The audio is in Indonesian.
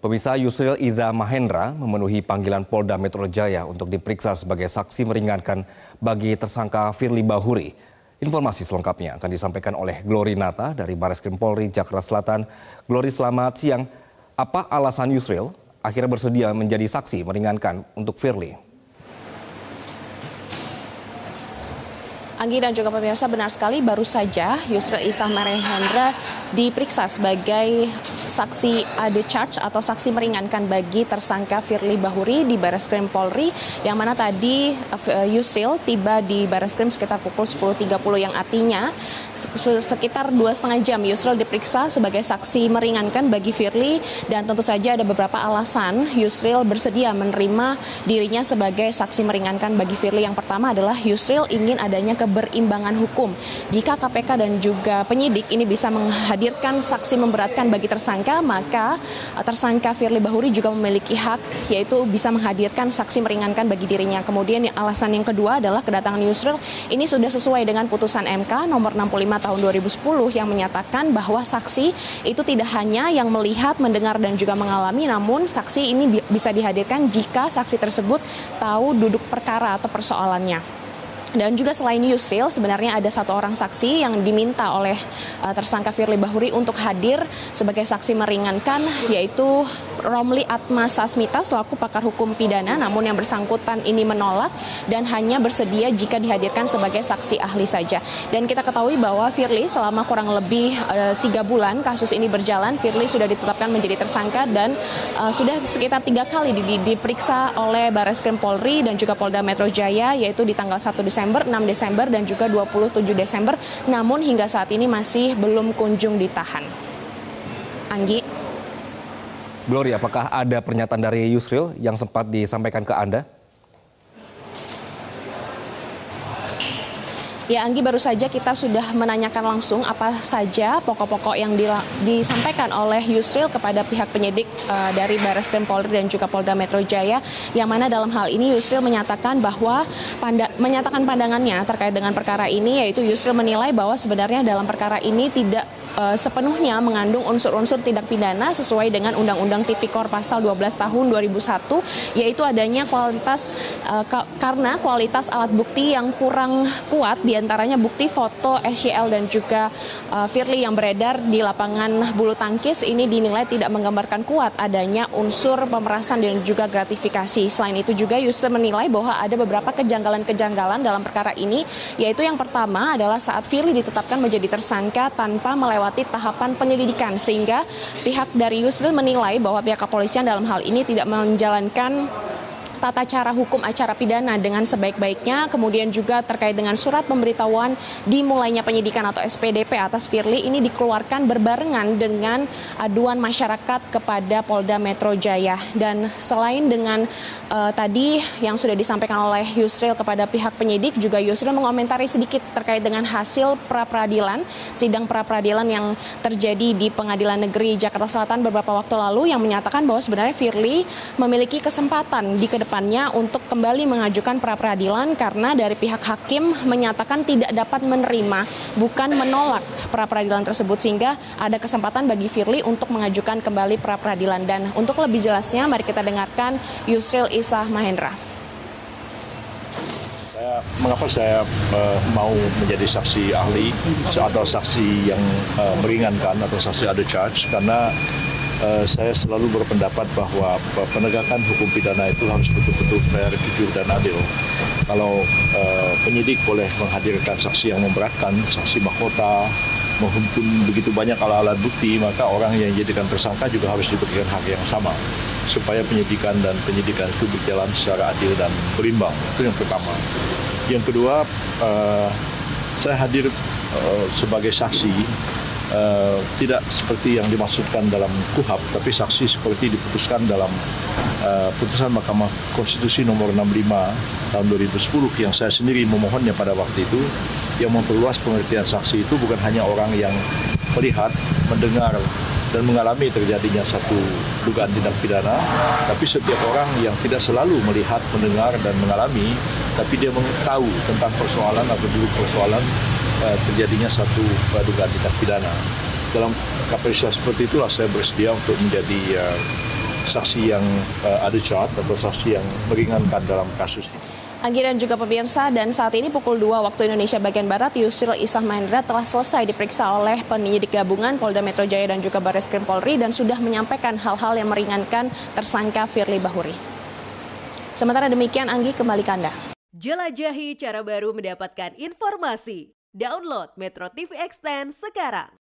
Pemirsa Yusril Iza Mahendra memenuhi panggilan Polda Metro Jaya untuk diperiksa sebagai saksi meringankan bagi tersangka Firly Bahuri. Informasi selengkapnya akan disampaikan oleh Glory Nata dari Baris Krim Polri Jakarta Selatan. Glory selamat siang. Apa alasan Yusril akhirnya bersedia menjadi saksi meringankan untuk Firly? Anggi dan juga pemirsa benar sekali baru saja Yusril Islah Mahendra diperiksa sebagai saksi ade charge atau saksi meringankan bagi tersangka Firly Bahuri di Baris Polri yang mana tadi eh, Yusril tiba di Baris sekitar pukul 10.30 yang artinya sekitar dua setengah jam Yusril diperiksa sebagai saksi meringankan bagi Firly dan tentu saja ada beberapa alasan Yusril bersedia menerima dirinya sebagai saksi meringankan bagi Firly. Yang pertama adalah Yusril ingin adanya ke keberimbangan hukum. Jika KPK dan juga penyidik ini bisa menghadirkan saksi memberatkan bagi tersangka, maka eh, tersangka Firly Bahuri juga memiliki hak yaitu bisa menghadirkan saksi meringankan bagi dirinya. Kemudian alasan yang kedua adalah kedatangan Yusril ini sudah sesuai dengan putusan MK nomor 65 tahun 2010 yang menyatakan bahwa saksi itu tidak hanya yang melihat, mendengar dan juga mengalami, namun saksi ini bisa dihadirkan jika saksi tersebut tahu duduk perkara atau persoalannya. Dan juga selain Yusril, sebenarnya ada satu orang saksi yang diminta oleh uh, tersangka Firly Bahuri untuk hadir sebagai saksi meringankan, yaitu Romli Atma Sasmita selaku pakar hukum pidana, namun yang bersangkutan ini menolak dan hanya bersedia jika dihadirkan sebagai saksi ahli saja. Dan kita ketahui bahwa Firly selama kurang lebih uh, tiga bulan kasus ini berjalan, Firly sudah ditetapkan menjadi tersangka dan uh, sudah sekitar tiga kali di, di, diperiksa oleh Baris Krim Polri dan juga Polda Metro Jaya, yaitu di tanggal 1 Desember Desember, 6 Desember, dan juga 27 Desember. Namun hingga saat ini masih belum kunjung ditahan. Anggi. Glory, apakah ada pernyataan dari Yusril yang sempat disampaikan ke Anda? Ya Anggi baru saja kita sudah menanyakan langsung apa saja pokok-pokok yang disampaikan oleh Yusril kepada pihak penyidik uh, dari Baris Krim Polri dan juga Polda Metro Jaya. Yang mana dalam hal ini Yusril menyatakan bahwa panda, menyatakan pandangannya terkait dengan perkara ini yaitu Yusril menilai bahwa sebenarnya dalam perkara ini tidak uh, sepenuhnya mengandung unsur-unsur tindak pidana sesuai dengan Undang-Undang Tipikor pasal 12 tahun 2001 yaitu adanya kualitas uh, karena kualitas alat bukti yang kurang kuat di antaranya bukti foto SYL dan juga uh, Firly yang beredar di lapangan bulu tangkis ini dinilai tidak menggambarkan kuat adanya unsur pemerasan dan juga gratifikasi. Selain itu juga Yusril menilai bahwa ada beberapa kejanggalan-kejanggalan dalam perkara ini, yaitu yang pertama adalah saat Firly ditetapkan menjadi tersangka tanpa melewati tahapan penyelidikan, sehingga pihak dari Yusril menilai bahwa pihak kepolisian dalam hal ini tidak menjalankan tata cara hukum acara pidana dengan sebaik-baiknya, kemudian juga terkait dengan surat pemberitahuan dimulainya penyidikan atau SPDP atas Firly ini dikeluarkan berbarengan dengan aduan masyarakat kepada Polda Metro Jaya. Dan selain dengan uh, tadi yang sudah disampaikan oleh Yusril kepada pihak penyidik, juga Yusril mengomentari sedikit terkait dengan hasil pra-peradilan, sidang pra-peradilan yang terjadi di Pengadilan Negeri Jakarta Selatan beberapa waktu lalu yang menyatakan bahwa sebenarnya Firly memiliki kesempatan di ke depan depannya untuk kembali mengajukan pra peradilan karena dari pihak hakim menyatakan tidak dapat menerima bukan menolak pra peradilan tersebut sehingga ada kesempatan bagi Firly untuk mengajukan kembali pra peradilan dan untuk lebih jelasnya mari kita dengarkan Yusril Isah Mahendra. Saya, mengapa saya uh, mau menjadi saksi ahli atau saksi yang uh, meringankan atau saksi ada charge karena uh, saya selalu berpendapat bahwa penegakan hukum pidana itu harus betul-betul fair, jujur dan adil. Kalau uh, penyidik boleh menghadirkan saksi yang memberatkan, saksi mahkota, menghimpun begitu banyak alat-alat bukti, maka orang yang dijadikan tersangka juga harus diberikan hak yang sama supaya penyidikan dan penyidikan itu berjalan secara adil dan berimbang. Itu yang pertama. Yang kedua, uh, saya hadir uh, sebagai saksi uh, tidak seperti yang dimaksudkan dalam KUHAP, tapi saksi seperti diputuskan dalam uh, putusan Mahkamah Konstitusi nomor 65 tahun 2010 yang saya sendiri memohonnya pada waktu itu yang memperluas pengertian saksi itu bukan hanya orang yang melihat, mendengar, dan mengalami terjadinya satu dugaan tindak pidana, tapi setiap orang yang tidak selalu melihat, mendengar, dan mengalami, tapi dia mengetahui tentang persoalan atau dulu persoalan uh, terjadinya satu uh, dugaan tindak pidana. Dalam kapasitas seperti itulah saya bersedia untuk menjadi uh, saksi yang uh, ada charge atau saksi yang meringankan dalam kasus ini. Anggi dan juga pemirsa, dan saat ini pukul 2 waktu Indonesia bagian Barat, Yusril Isah Mahendra telah selesai diperiksa oleh penyidik gabungan Polda Metro Jaya dan juga Baris Krim Polri dan sudah menyampaikan hal-hal yang meringankan tersangka Firly Bahuri. Sementara demikian, Anggi kembali ke Anda. Jelajahi cara baru mendapatkan informasi. Download Metro TV Extend sekarang.